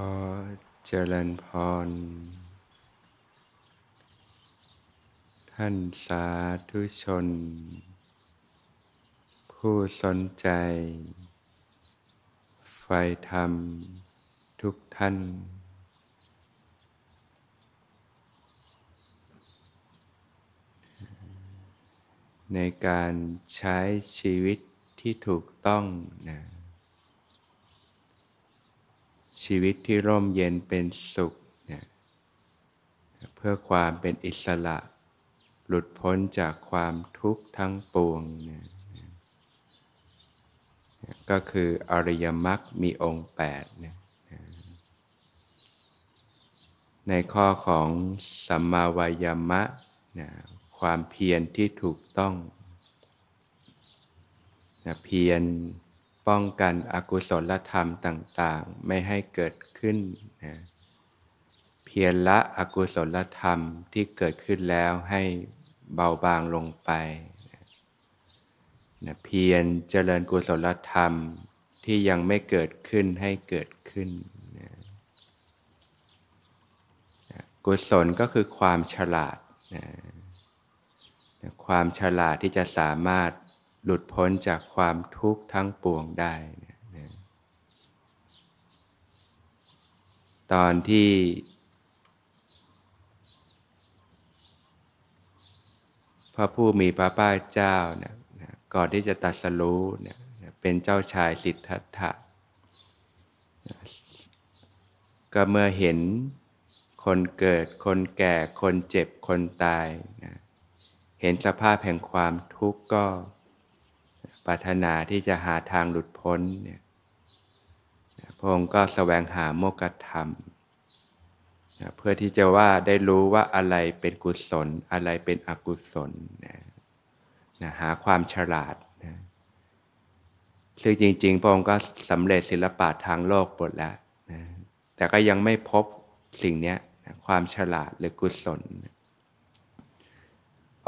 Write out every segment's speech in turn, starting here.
อเจริญพร ท่านสาธุชน ผู้สนใจ ไฟธรรมทุกท่าน ในการใช้ชีวิตที่ถูกต้องนะ ชีวิตที่ร่มเย็นเป็นสุขนะเพื่อความเป็นอิสระ หลุดพ้นจากความทุกข์ทั้งปวงนะก็คืออริยมรรคมีองค์แปดนะในข้อของสัมมาวายามะนะความเพียรที่ถูกต้องนะเพียร ป้องกันอกุศลธรรมต่างๆ ไม่ให้เกิดขึ้นนะเพียรละอกุศลธรรมที่เกิดขึ้นแล้วให้เบาบางลงไปนะเพียรเจริญกุศลธรรมที่ยังไม่เกิดขึ้นให้เกิดขึ้นนะกุศลก็คือความฉลาดนะความฉลาดที่จะสามารถ หลุดพ้นจากความทุกข์ทั้งปวงได้นะนะตอนที่พระผู้มีพระภาคเจ้านะนะก่อนที่จะตัดสรู้เนี่ยนะเป็นเจ้าชายสิทธัตถะนะก็เมื่อเห็นคนเกิด คนแก่ คนเจ็บ คนตายนะเห็นสภาพแห่งความทุกข์ก็ ปรารถนาที่จะหาทางหลุดพ้นเนี่ยพระองค์ก็สแสวงหาโมกขธรรมเพื่อที่จะว่าได้รู้ว่าอะไรเป็นกุศล อะไรเป็นอกุศลนะนะหาความฉลาดนะซึ่งจริงๆพระองค์ก็สำเร็จศิลปะทางโลกหมดแล้วนะแต่ก็ยังไม่พบสิ่งนี้นะความฉลาดหรือกุศลนะ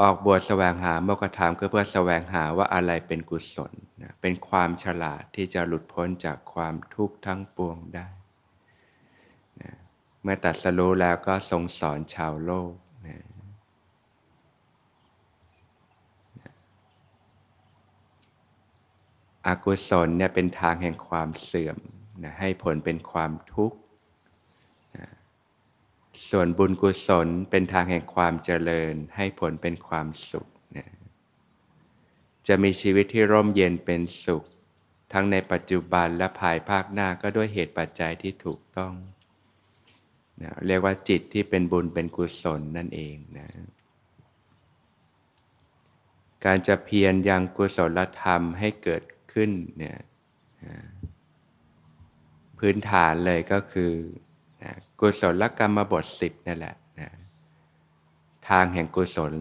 ออกบวชแสวงหาโมกขธรรมก็เพื่อแสวงหาว่าอะไรเป็นกุศลนะเป็นความฉลาดที่จะหลุดพ้นจากความทุกข์ทั้งปวงได้นะเมื่อตัดสรู้แล้วก็ทรงสอนชาวโลกนะอกุศลเนี่ยเป็นทางแห่งความเสื่อมนะให้ผลเป็นความทุกข์ ส่วนบุญกุศลเป็นทางแห่งความเจริญให้ผลเป็นความสุขนะจะมีชีวิตที่ร่มเย็นเป็นสุข ทั้งในปัจจุบันและภายภาคหน้าก็ด้วยเหตุปัจจัยที่ถูกต้องนะเรียกว่าจิตที่เป็นบุญเป็นกุศลนั่นเองนะการจะเพียรยังกุศลธรรมให้เกิดขึ้นเนี่ยพื้นฐานเลยก็คือ กุศลกรรมบทสิบนั่แหละนะทางแห่งกุศล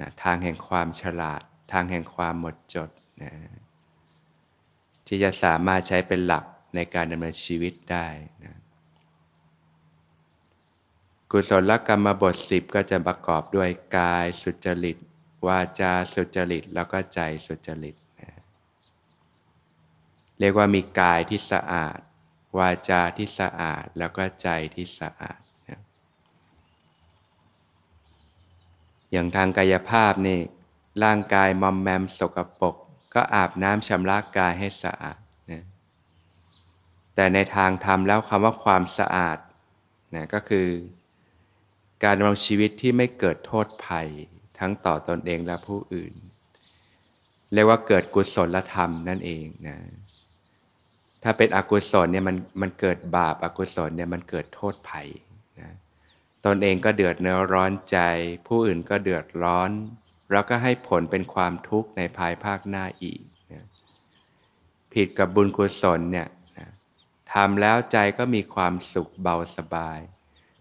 นะทางแห่งความฉลาด ทางแห่งความหมดจดนะที่จะสามารถใช้เป็นหลักในการดำเนินชีวิตได้นะกุศลกรรมบทสิบก็จะประกอบด้วยกายสุจริต วาจาสุจริต แล้วก็ใจสุจริตนะเรียกว่ามีกายที่สะอาด วาจาที่สะอาดแล้วก็ใจที่สะอาดนะอย่างทางกายภาพนี่ร่างกายมอมแมมสกปรกก็อาบน้ำชำระกายให้สะอาดนะแต่ในทางธรรมแล้วคำว่าความสะอาดนะก็คือ การดำรงชีวิตที่ไม่เกิดโทษภัยทั้งต่อตอนเองและผู้อื่น เรียกว่าเกิดกุศลธรรมนั่นเองนะ ถ้าเป็นอกุศลเนี่ยมันมันเกิดบาปอากุศลเนี่ยมันเกิดโทษภัยนะตนเองก็เดือดเนื้อร้อนใจ ผู้อื่นก็เดือดร้อน แล้วก็ให้ผลเป็นความทุกข์ในภายภาคหน้าอีกนะผิดกับบุญกุศลเนี่ยนะทำแล้วใจก็มีความสุขเบาสบาย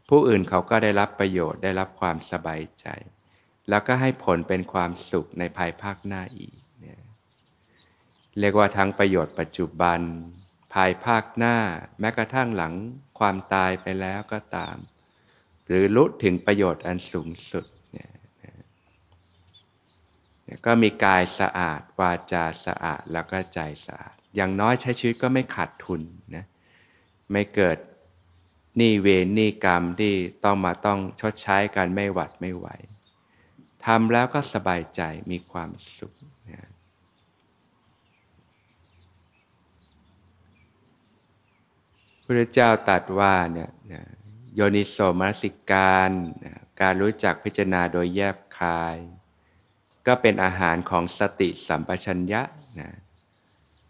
ผู้อื่นเขาก็ได้รับประโยชน์ได้รับความสบายใจ แล้วก็ให้ผลเป็นความสุขในภายภาคหน้าอีกเนี่ยเรียกว่าทั้งประโยชน์ปัจจุบันายภาคหน้าแม้กระทั่งหลังความตายไปแล้วก็ตาม หรือรู้ถึงประโยชน์อันสูงสุดเนี่ยก็มีกายสะอาด วาจาสะอาดแล้วก็ใจสะอาด อย่างน้อยใช้ชีวิตก็ไม่ขาดทุนนะไม่เกิดนี่เวรนี่กรรมที่ต้องมาต้องชดใช้กันไม่หวัดไม่ไหวทำแล้วก็สบายใจมีความสุขนะ พระเจ้าตรัสว่าเนี่ยนะโยนิโสมนสิการนะการรู้จักพิจารณาโดยแยบคาย ก็เป็นอาหารของสติสัมปชัญญะนะ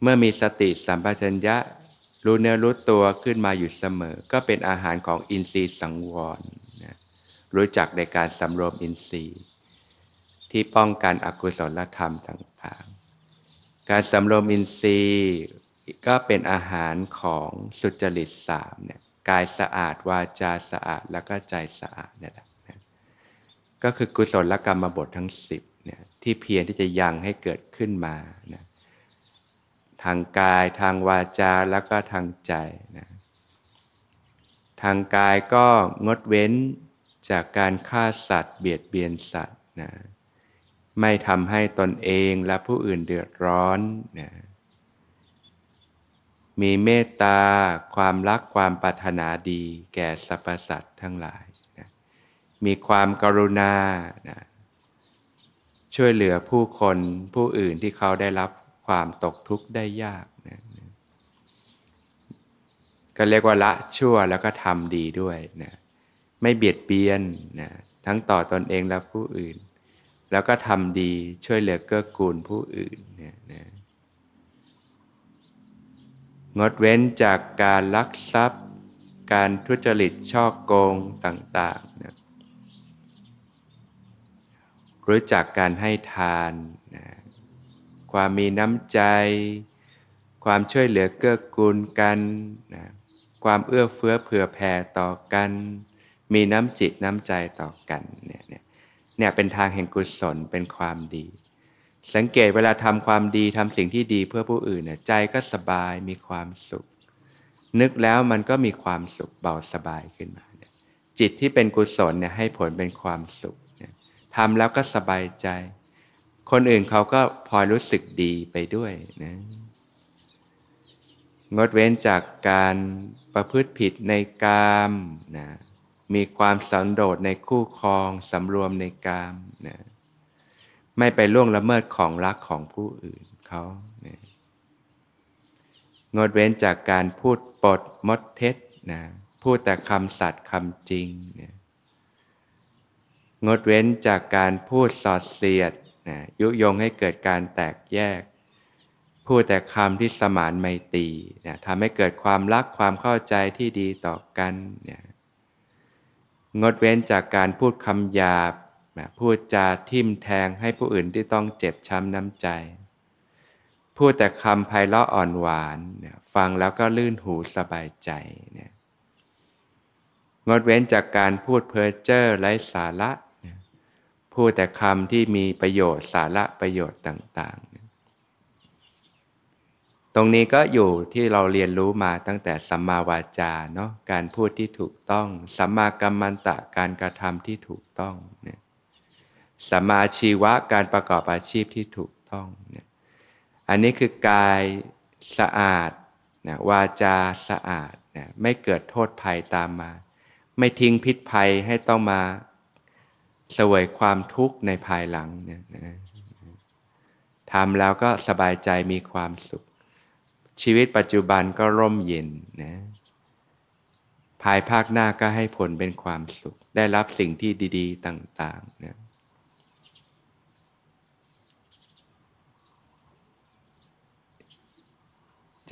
เมื่อมีสติสัมปชัญญะ รู้เนื้อรู้ตัวขึ้นมาอยู่เสมอ ก็เป็นอาหารของอินทรีย์สังวรนะรู้จักในการสำรวมอินทรีย์ ที่ป้องกันอกุศลธรรมต่างๆ การสำรวมอินทรีย์ ก็เป็นอาหารของสุจริตสามเนี่ยกายสะอาดวาจาสะอาดแล้วก็ใจสะอาดเนี่ยแหละก็คือกุศลกรรมบททั้งสิบเนี่ยที่เพียรที่จะยังให้เกิดขึ้นมานะทางกายทางวาจาแล้วก็ทางใจนะทางกายก็งดเว้นจากการฆ่าสัตว์ เบียดเบียนสัตว์นะไม่ทำให้ตนเองและผู้อื่นเดือดร้อนนะ มีเมตตา ความรักความปรารถนาดีแก่สรรพสัตว์ทั้งหลายนะมีความกรุณานะช่วยเหลือผู้คนผู้อื่นที่เขาได้รับความตกทุกข์ได้ยากนะก็เรียกว่าละชั่วแล้วก็ทำดีด้วยนะไม่เบียดเบียนนะทั้งต่อตอนเองและผู้อื่น แล้วก็ทำดีช่วยเหลือเกื้อกูลผู้อื่นนะนะ งดเว้นจากการลักทรัพย์ การทุจริตช่อโกงต่างๆนะรู้จักการให้ทานนะความมีน้ำใจ ความช่วยเหลือเกื้อกูลกันนะความเอื้อเฟื้อเผื่อแผ่ต่อกัน มีน้ำจิตน้ำใจต่อกันเนี่ยเนี่ยเนี่ยเป็นทางแห่งกุศลเป็นความดี สังเกตเวลาทำความดีทำสิ่งที่ดีเพื่อผู้อื่นเนี่ยใจก็สบายมีความสุข นึกแล้วมันก็มีความสุขเบาสบายขึ้นมา จิตที่เป็นกุศลเนี่ยให้ผลเป็นความสุขทำแล้วก็สบายใจ คนอื่นเขาก็พอรู้สึกดีไปด้วยนะงดเว้นจากการประพฤติผิดในกามนะมีความสันโดษในคู่ครองสำรวมในกามนะ ไม่ไปล่วงละเมิดของรักของผู้อื่นเขานะงดเว้นจากการพูดปดมดเท็จนะพูดแต่คำสัตย์คำจริงนะงดเว้นจากการพูดสอดเสียดนะยุยงให้เกิดการแตกแยก พูดแต่คำที่สมานไมตรีนะทำให้เกิดความรักความเข้าใจที่ดีต่อกันนะงดเว้นจากการพูดคำหยาบ พูดจาทิมแทงให้ผู้อื่นที่ต้องเจ็บช้ำน้ำใจ พูดแต่คำไพเราะอ่อนหวาน ฟังแล้วก็ลื่นหูสบายใจ งดเว้นจากการพูดเพ้อเจ้อไร้สาระ พูดแต่คำที่มีประโยชน์สาระประโยชน์ต่างๆ ตรงนี้ก็อยู่ที่เราเรียนรู้มาตั้งแต่สัมมาวาจาเนาะ การพูดที่ถูกต้อง สัมมากัมมันตะ การกระทำที่ถูกต้องเนี่ย สัมมาชีวะการประกอบอาชีพที่ถูกต้องเนี่ยอันนี้คือกายสะอาดนะวาจาสะอาดนะไม่เกิดโทษภัยตามมา ไม่ทิ้งพิษภัยให้ต้องมาเสวยความทุกข์ในภายหลังเนี่ยนะทำแล้วก็สบายใจมีความสุข ชีวิตปัจจุบันก็ร่มเย็นนะภายภาคหน้าก็ให้ผลเป็นความสุข ได้รับสิ่งที่ดี ๆ ต่างๆนะ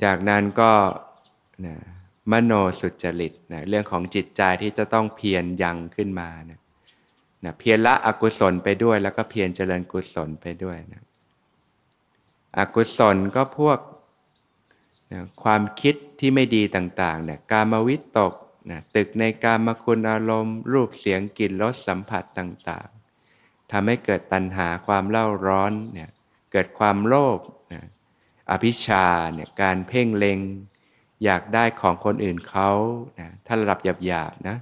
จากนั้นก็นะมโนสุจริตนะเรื่องของจิตใจที่จะต้องเพียรยังขึ้นมานะนะเพียรละอกุศลไปด้วย แล้วก็เพียรเจริญกุศลไปด้วยนะอกุศลก็พวกนะความคิดที่ไม่ดีต่างๆเนี่ยการมวิตกนะตึกในการมคุณอารมณ์ รูปเสียงกลิ่นรสสัมผัสต่างๆทำให้เกิดตัณหาความเล่าร้อนเนี่ยเกิดความโลภ อภิชาเนี่ยการเพ่งเล็ง อยากได้ของคนอื่นเขานะถ้าระดับหยาบๆนะ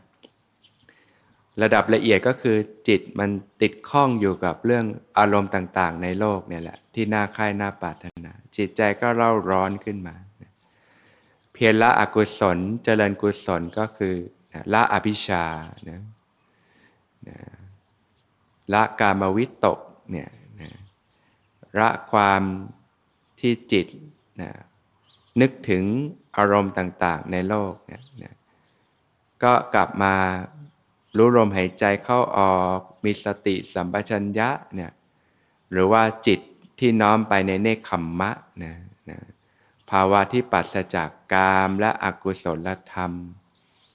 ระดับละเอียดก็คือจิตมันติดข้องอยู่กับเรื่องอารมณ์ต่างๆ ในโลกเนี่ยแหละ ที่น่าค่ายน่าปรารถนา จิตใจก็เล่าร้อนขึ้นมา เพียรละอกุศลเจริญกุศลก็คือละอภิชานะนะละกามวิตกเนี่ยนะละความ ที่จิตนะนึกถึงอารมณ์ต่างๆ ในโลกเนี่ยนะก็กลับมารู้ลมหายใจเข้าออกมีสติสัมปชัญญะเนี่ยหรือว่าจิตที่น้อมไปในเนคขมมะนะนะภาวะที่ปัสจากกามและอกุศลธรรม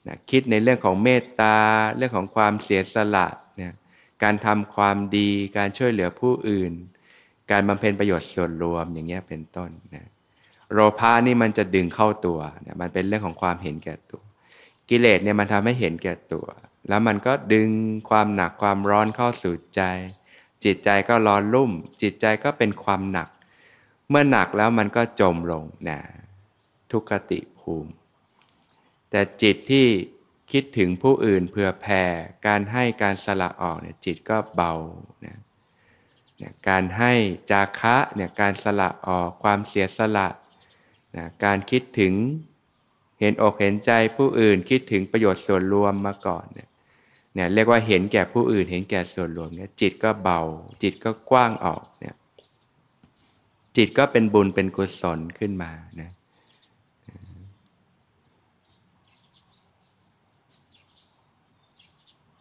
นะคิดในเรื่องของเมตตา เรื่องของความเสียสละนี่ยการทำความดีการช่วยเหลือผู้อื่น การบำเพ็ญประโยชน์ส่วนรวมอย่างเงี้ยเป็นต้นนะโลภะนี่มันจะดึงเข้าตัวเนี่ยมันเป็นเรื่องของความเห็นแก่ตัว กิเลสเนี่ยมันทำให้เห็นแก่ตัว แล้วมันก็ดึงความหนักความร้อนเข้าสู่ใจ จิตใจก็ร้อนรุ่ม จิตใจก็เป็นความหนัก เมื่อหนักแล้วมันก็จมลงนะทุกขติภูมิ แต่จิตที่คิดถึงผู้อื่นเพื่อแผ่การให้การสละออกเนี่ยจิตก็เบานะ การให้จาคะเนี่ยการสละออกความเสียสละนะการคิดถึงเห็นอกเห็นใจผู้อื่นคิดถึงประโยชน์ส่วนรวมมาก่อนเนี่ยเนี่ยเรียกว่าเห็นแก่ผู้อื่น เห็นแก่ส่วนรวมเนี่ยจิตก็เบา จิตก็กว้างออกเนี่ยจิตก็เป็นบุญเป็นกุศลขึ้นมานะ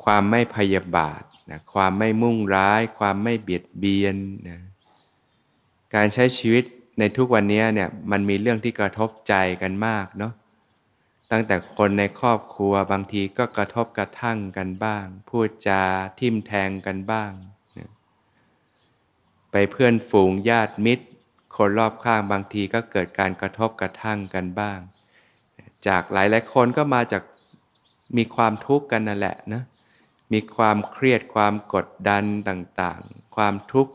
ความไม่พยาบาท นะความไม่มุ่งร้าย ความไม่เบียดเบียนนะการใช้ชีวิตในทุกวันนี้เนี่ยมันมีเรื่องที่กระทบใจกันมากเนาะตั้งแต่คนในครอบครัวบางทีก็กระทบกระทั่งกันบ้าง พูดจาทิมแทงกันบ้างนะไปเพื่อนฝูงญาติมิตร คนรอบข้างบางทีก็เกิดการกระทบกระทั่งกันบ้าง จากหลายหลายคนก็มาจากมีความทุกข์กันนั่นแหละนะ มีความเครียดความกดดันต่างๆ ความทุกข์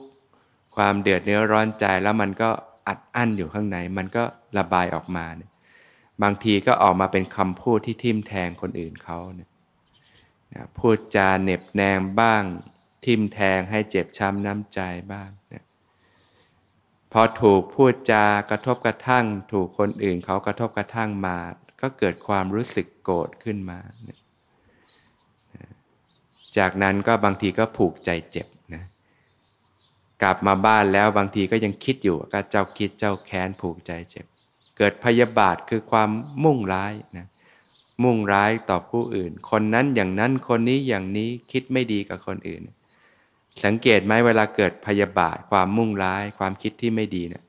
ความเดือดเนื้อร้อนใจแล้วมันก็อัดอั้นอยู่ข้างใน มันก็ระบายออกมาเนี่ยบางทีก็ออกมาเป็นคำพูดที่ทิ่มแทงคนอื่นเขาเนี่ยพูดจาเน็บแนมบ้าง ทิ่มแทงให้เจ็บช้ำน้ำใจบ้างพอถูกพูดจากระทบกระทั่ง ถูกคนอื่นเขากระทบกระทั่งมา ก็เกิดความรู้สึกโกรธขึ้นมาเนี่ย จากนั้นก็บางทีก็ผูกใจเจ็บนะกลับมาบ้านแล้วบางทีก็ยังคิดอยู่ก็เจ้าคิดเจ้าแค้นผูกใจเจ็บ เกิดพยาบาทคือความมุ่งร้ายนะมุ่งร้ายต่อผู้อื่น คนนั้นอย่างนั้นคนนี้อย่างนี้คิดไม่ดีกับคนอื่น สังเกตไหมเวลาเกิดพยาบาทความมุ่งร้าย ความคิดที่ไม่ดีเนะี่ย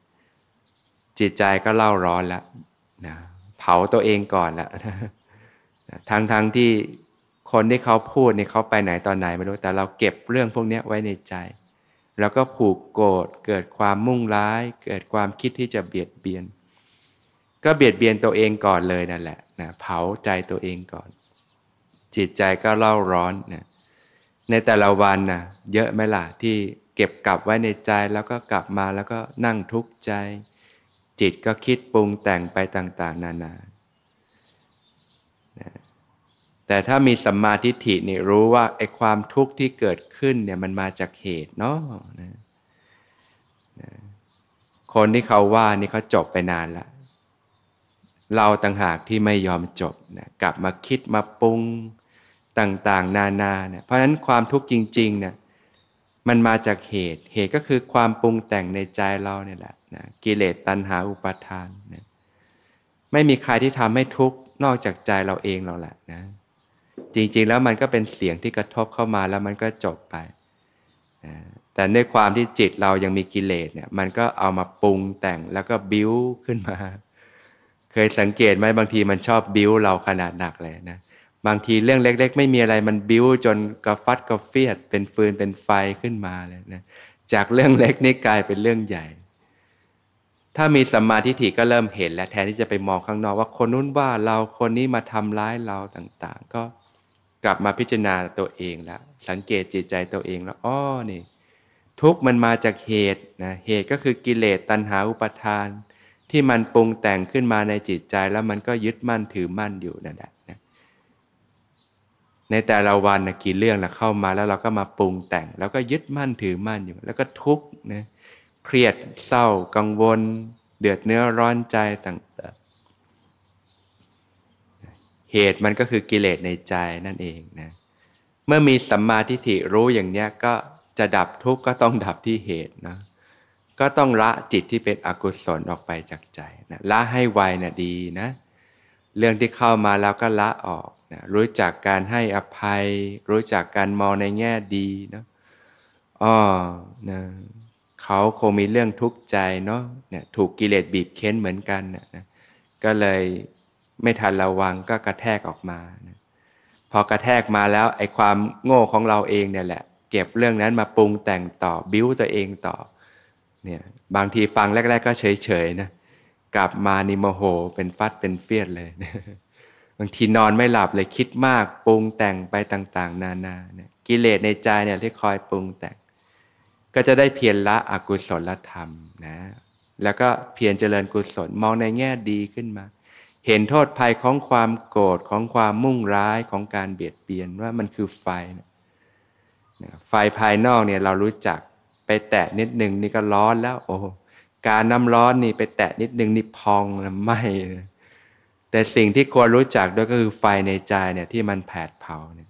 จิตใจก็เล่าร้อนแล้วนะเผาตัวเองก่อนแล้วทั้งทั้งที่ คนที่เขาพูดเนี่ยเขาไปไหนตอนไหนไม่รู้แต่เราเก็บเรื่องพวกนี้ไว้ในใจ แล้วก็ผูกโกรธเกิดความมุ่งร้าย เกิดความคิดที่จะเบียดเบียน ก็เบียดเบียนตัวเองก่อนเลยนั่นแหละนะเผาใจตัวเองก่อน จิตใจก็เล่าร้อนนะในแต่ละวันนะเยอะไหมล่ะที่เก็บกลับไว้ในใจแล้วก็กลับมาแล้วก็นั่งทุกข์ใจ จิตก็คิดปรุงแต่งไปต่าง ๆ นานานะ แต่ถ้ามีสัมมาทิฏฐินี่รู้ว่าไอ้ความทุกข์ที่เกิดขึ้นเนี่ยมันมาจากเหตุเนาะนะคนที่เขาว่านี่เขาจบไปนานแล้ว เราต่างหากที่ไม่ยอมจบนะกลับมาคิดมาปรุงต่างๆ นานาเนี่ยเพราะฉะนั้นความทุกข์จริงๆเนี่ยมันมาจากเหตุ เหตุก็คือความปรุงแต่งในใจเราเนี่ยแหละนะกิเลสตัณหาอุปาทานนะไม่มีใครที่ทำให้ทุกข์นอกจากใจเราเองเราแหละนะ จริง ๆ แล้วมันก็เป็นเสียงที่กระทบเข้ามาแล้วมันก็จบไป แต่ในความที่จิตเรายังมีกิเลสเนี่ยมันก็เอามาปรุงแต่งแล้วก็บิ้วขึ้นมา เคยสังเกตไหมบางทีมันชอบบิ้วเราขนาดหนักเลยนะบางทีเรื่องเล็ก ๆ ไม่มีอะไรมันบิ้วจนกระฟัดกระเฟียด เป็นฟืนเป็นไฟขึ้นมาเลยนะจากเรื่องเล็กนี่กลายเป็นเรื่องใหญ่ ถ้ามีสัมมาทิฏฐิก็เริ่มเห็น แล้วแทนที่จะไปมองข้างนอกว่าคนนู้นว่าเราคนนี้มาทำร้ายเราต่าง ๆ ก็ กลับมาพิจารณาตัวเองแล้วสังเกตจิตใจตัวเองแล้วอ๋อนี่ ทุกมันมาจากเหตุนะเหตุก็คือกิเลสตัณหาอุปทาน ที่มันปรุงแต่งขึ้นมาในจิตใจแล้วมันก็ยึดมั่นถือมั่นอยู่นั่นแหละนะในแต่ละวันนะกี่เรื่องนะเข้ามาแล้วเราก็มาปรุงแต่ง แล้วก็ยึดมั่นถือมั่นอยู่ แล้วก็ทุกข์นะเครียดเศร้ากังวล เดือดเนื้อร้อนใจต่างๆ เหตุมันก็คือกิเลสในใจนั่นเองนะเมื่อมีสัมมาทิฏฐิรู้อย่างเนี้ยก็จะดับทุกข์ก็ต้องดับที่เหตุนะก็ต้องละจิตที่เป็นอกุศลออกไปจากใจนะละให้ไวนะดีนะ เรื่องที่เข้ามาแล้วก็ละออกนะรู้จักการให้อภัย รู้จักการมองในแง่ดีนะอ๋อนะเขาคงมีเรื่องทุกข์ใจเนาะเนี่ยถูกกิเลสบีบเค้นเหมือนกันนะนะก็เลย ไม่ทันระวังก็กระแทกออกมานะพอกระแทกมาแล้วไอ้ความโง่ของเราเองเนี่ยแหละ เก็บเรื่องนั้นมาปรุงแต่งต่อบิ้วตัวเองต่อเนี่ยบางทีฟังแรก ๆ ก็เฉยๆนะกลับมานิโมโห เป็นฟัดเป็นเฟียดเลยบางทีนอนไม่หลับเลยคิดมากปรุงแต่งไปต่าง ๆ นานาเนี่ยกิเลสในใจเนี่ยที่คอยปรุงแต่ง ก็จะได้เพียรละอกุศลธรรมนะแล้วก็เพียรเจริญกุศลมองในแง่ดีขึ้นมา เห็นโทษภัยของความโกรธของความมุ่งร้ายของการเบียดเบียนว่ามันคือไฟนะไฟภายนอกเนี่ยเรารู้จักไปแตะนิดหนึ่งนี่ก็ร้อนแล้วโอ้การน้ำร้อนนี่ไปแตะนิดหนึ่งนี่พองแล้วไหมแต่สิ่งที่ควรรู้จักด้วยก็คือไฟในใจเนี่ยที่มันแผดเผาเนี่ย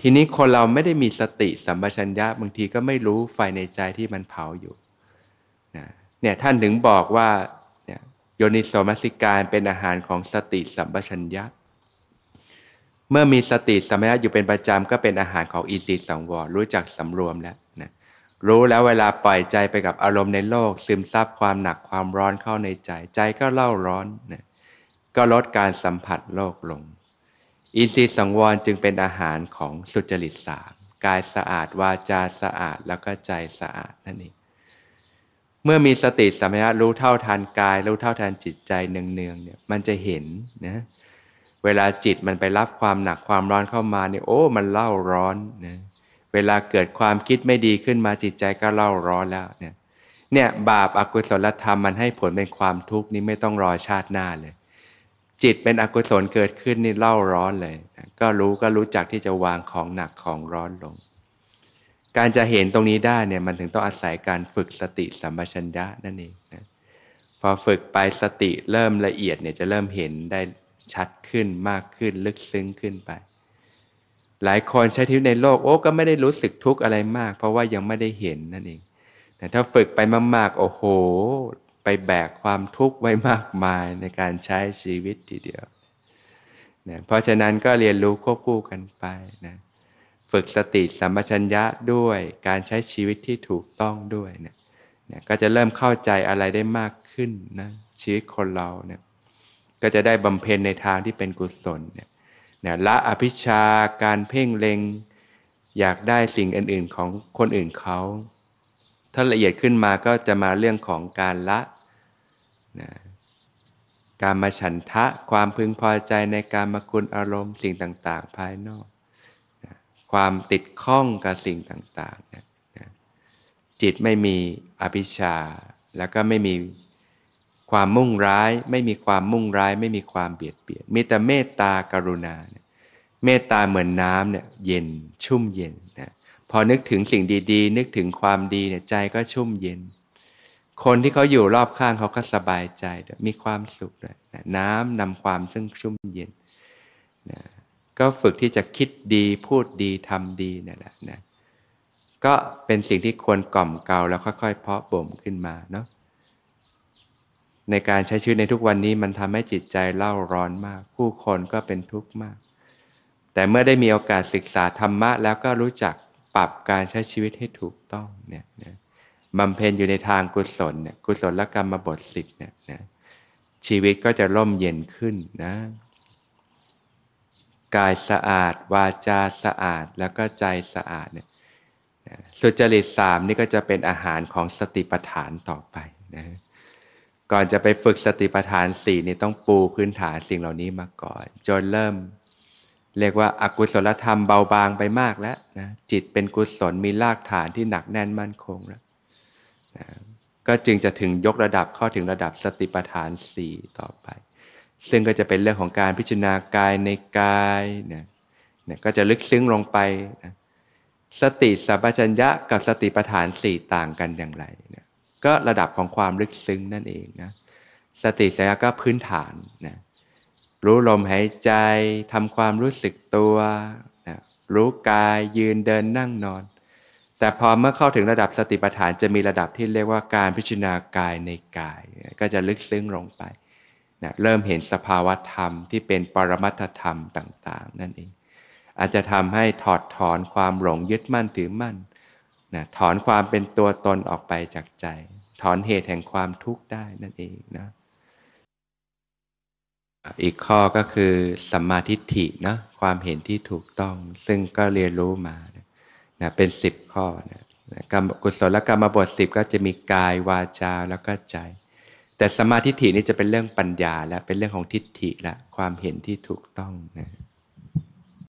ทีนี้คนเราไม่ได้มีสติสัมปชัญญะบางทีก็ไม่รู้ไฟในใจที่มันเผาอยู่นะเนี่ยท่านถึงบอกว่า โยนิโสมัสิการเป็นอาหารของสติสัมปชัญญะ เมื่อมีสติสัมปชัญญะอยู่เป็นประจำก็เป็นอาหารของอีสีสังวรรู้จักสำรวมแล้วนะรู้แล้วเวลาปล่อยใจไปกับอารมณ์ในโลก ซึมซับความหนักความร้อนเข้าในใจ ใจก็เล่าร้อนนะก็ลดการสัมผัสโลกลง อินทรีย์สังวรจึงเป็นอาหารของสุจริตสามกายสะอาดวาจาสะอาดแล้วก็ใจสะอาดนั่นเอง เมื่อมีสติสัมปชัญญะรู้เท่าทันกาย รู้เท่าทันจิตใจเนืองๆเนี่ยมันจะเห็นนะเวลาจิตมันไปรับความหนักความร้อนเข้ามาเนี่ยโอ้มันเล่าร้อนนะเวลาเกิดความคิดไม่ดีขึ้นมาจิตใจก็เล่าร้อนแล้วเนี่ยเนี่ยบาปอากุศลธรรมมันให้ผลเป็นความทุกข์นี่ไม่ต้องรอชาติหน้าเลย จิตเป็นอกุศลเกิดขึ้นนี่เล่าร้อนเลยก็รู้ก็รู้จักที่จะวางของหนักของร้อนลง การจะเห็นตรงนี้ได้เนี่ยมันถึงต้องอาศัยการฝึกสติสัมปชัญญะนั่นเองนะพอฝึกไปสติเริ่มละเอียดเนี่ยจะเริ่มเห็นได้ชัดขึ้นมากขึ้นลึกซึ้งขึ้นไป หลายคนใช้ชีวิตในโลกโอ้ก็ไม่ได้รู้สึกทุกข์อะไรมาก เพราะว่ายังไม่ได้เห็นนั่นเองแต่ถ้าฝึกไปมากๆโอ้โห ไปแบกความทุกข์ไว้มากมายในการใช้ชีวิตทีเดียวนะเพราะฉะนั้นก็เรียนรู้ควบคู่กันไปนะ ฝึกสติสัมปชัญญะด้วยการใช้ชีวิตที่ถูกต้องด้วยเนะนะก็จะเริ่มเข้าใจอะไรได้มากขึ้นนะชีวิตคนเราเนี่ยก็จะได้บำเพ็ญในทางที่เป็นกุศลเนี่ยนะละอภิชาการเพ่งเล็ง อยากได้สิ่งอื่นๆของคนอื่นเขาถ้าละเอียดขึ้นมาก็จะมาเรื่องของการละนะการมาฉันทะความพึงพอใจในการมาคุณอารมณ์สิ่งต่าง ๆ ภายนอก ความติดข้องกับสิ่งต่างๆนะนะจิตไม่มีอภิชา แล้วก็ไม่มีความมุ่งร้าย ไม่มีความมุ่งร้าย ไม่มีความเบียดเบียนมีแต่เมตตากรุณาเมตตาเหมือนน้ำเนี่ยเย็นชุ่มเย็นนะพอนึกถึงสิ่งดีๆ นึกถึงความดีเนี่ยใจก็ชุ่มเย็น คนที่เขาอยู่รอบข้างเขาก็สบายใจ มีความสุขนะน้ำนำความซึ่งชุ่มเย็นนะ ก็ฝึกที่จะคิดดีพูดดีทำดีนั่แหละนะก็เป็นสิ่งที่ควรกล่อมเกลาแล้วค่อยๆ เพาะบ่มขึ้นมาเนาะในการใช้ชีวิตในทุกวันนี้มันทำให้จิตใจเล่าร้อนมาก ผู้คนก็เป็นทุกข์มาก แต่เมื่อได้มีโอกาสศึกษาธรรมะ แล้วก็รู้จักปรับการใช้ชีวิตให้ถูกต้องเนี่ยนะบำเพ็ญอยู่ในทางกุศลเนี่ยกุศลกรรมบทสิบเนี่ยนะชีวิตก็จะร่มเย็นขึ้นนะ กายสะอาด วาจาสะอาด แล้วก็ใจสะอาดเนี่ยสุจริตสามนี่ก็จะเป็นอาหารของสติปัฏฐานต่อไปนะก่อนจะไปฝึกสติปัฏฐานสี่นี่ต้องปูพื้นฐานสิ่งเหล่านี้มาก่อน จนเริ่ม เรียกว่าอากุศลธรรมเบาบางไปมากแล้วนะจิตเป็นกุศลมีรากฐานที่หนักแน่นมั่นคงแล้วนะก็จึงจะถึงยกระดับเข้าถึงระดับสติปัฏฐานสี่ต่อไป ซึ่งก็จะเป็นเรื่องของการพิจารณากายในกายนะนะก็จะลึกซึ้งลงไปนะสติสัพพัญญะกับสติปัฏฐานสี่ต่างกันอย่างไรนะก็ระดับของความลึกซึ้งนั่นเองนะสติสัยก็พื้นฐานนะรู้ลมหายใจทำความรู้สึกตัวนะรู้กายยืนเดินนั่งนอน แต่พอเมื่อเข้าถึงระดับสติปัฏฐานจะมีระดับที่เรียกว่าการพิจารณากายในกาย ก็จะลึกซึ้งลงไป นะเริ่มเห็นสภาวะธรรมที่เป็นปรมัตธรรมต่าง ๆ นั่นเอง อาจจะทำให้ถอดถอนความหลงยึดมั่นถือมั่นนะถอนความเป็นตัวตนออกไปจากใจ ถอนเหตุแห่งความทุกข์ได้นั่นเองนะอีกข้อก็คือสัมมาทิฏฐินะความเห็นที่ถูกต้อง ซึ่งก็เรียนรู้มานะเป็นสิบข้อนะกรรมกุศลกรรมบทสิบก็จะมีกายวาจาแล้วก็ใจ แต่สมาธิฏฐินี่จะเป็นเรื่องปัญญาและเป็นเรื่องของทิฏฐิละความเห็นที่ถูกต้องนะ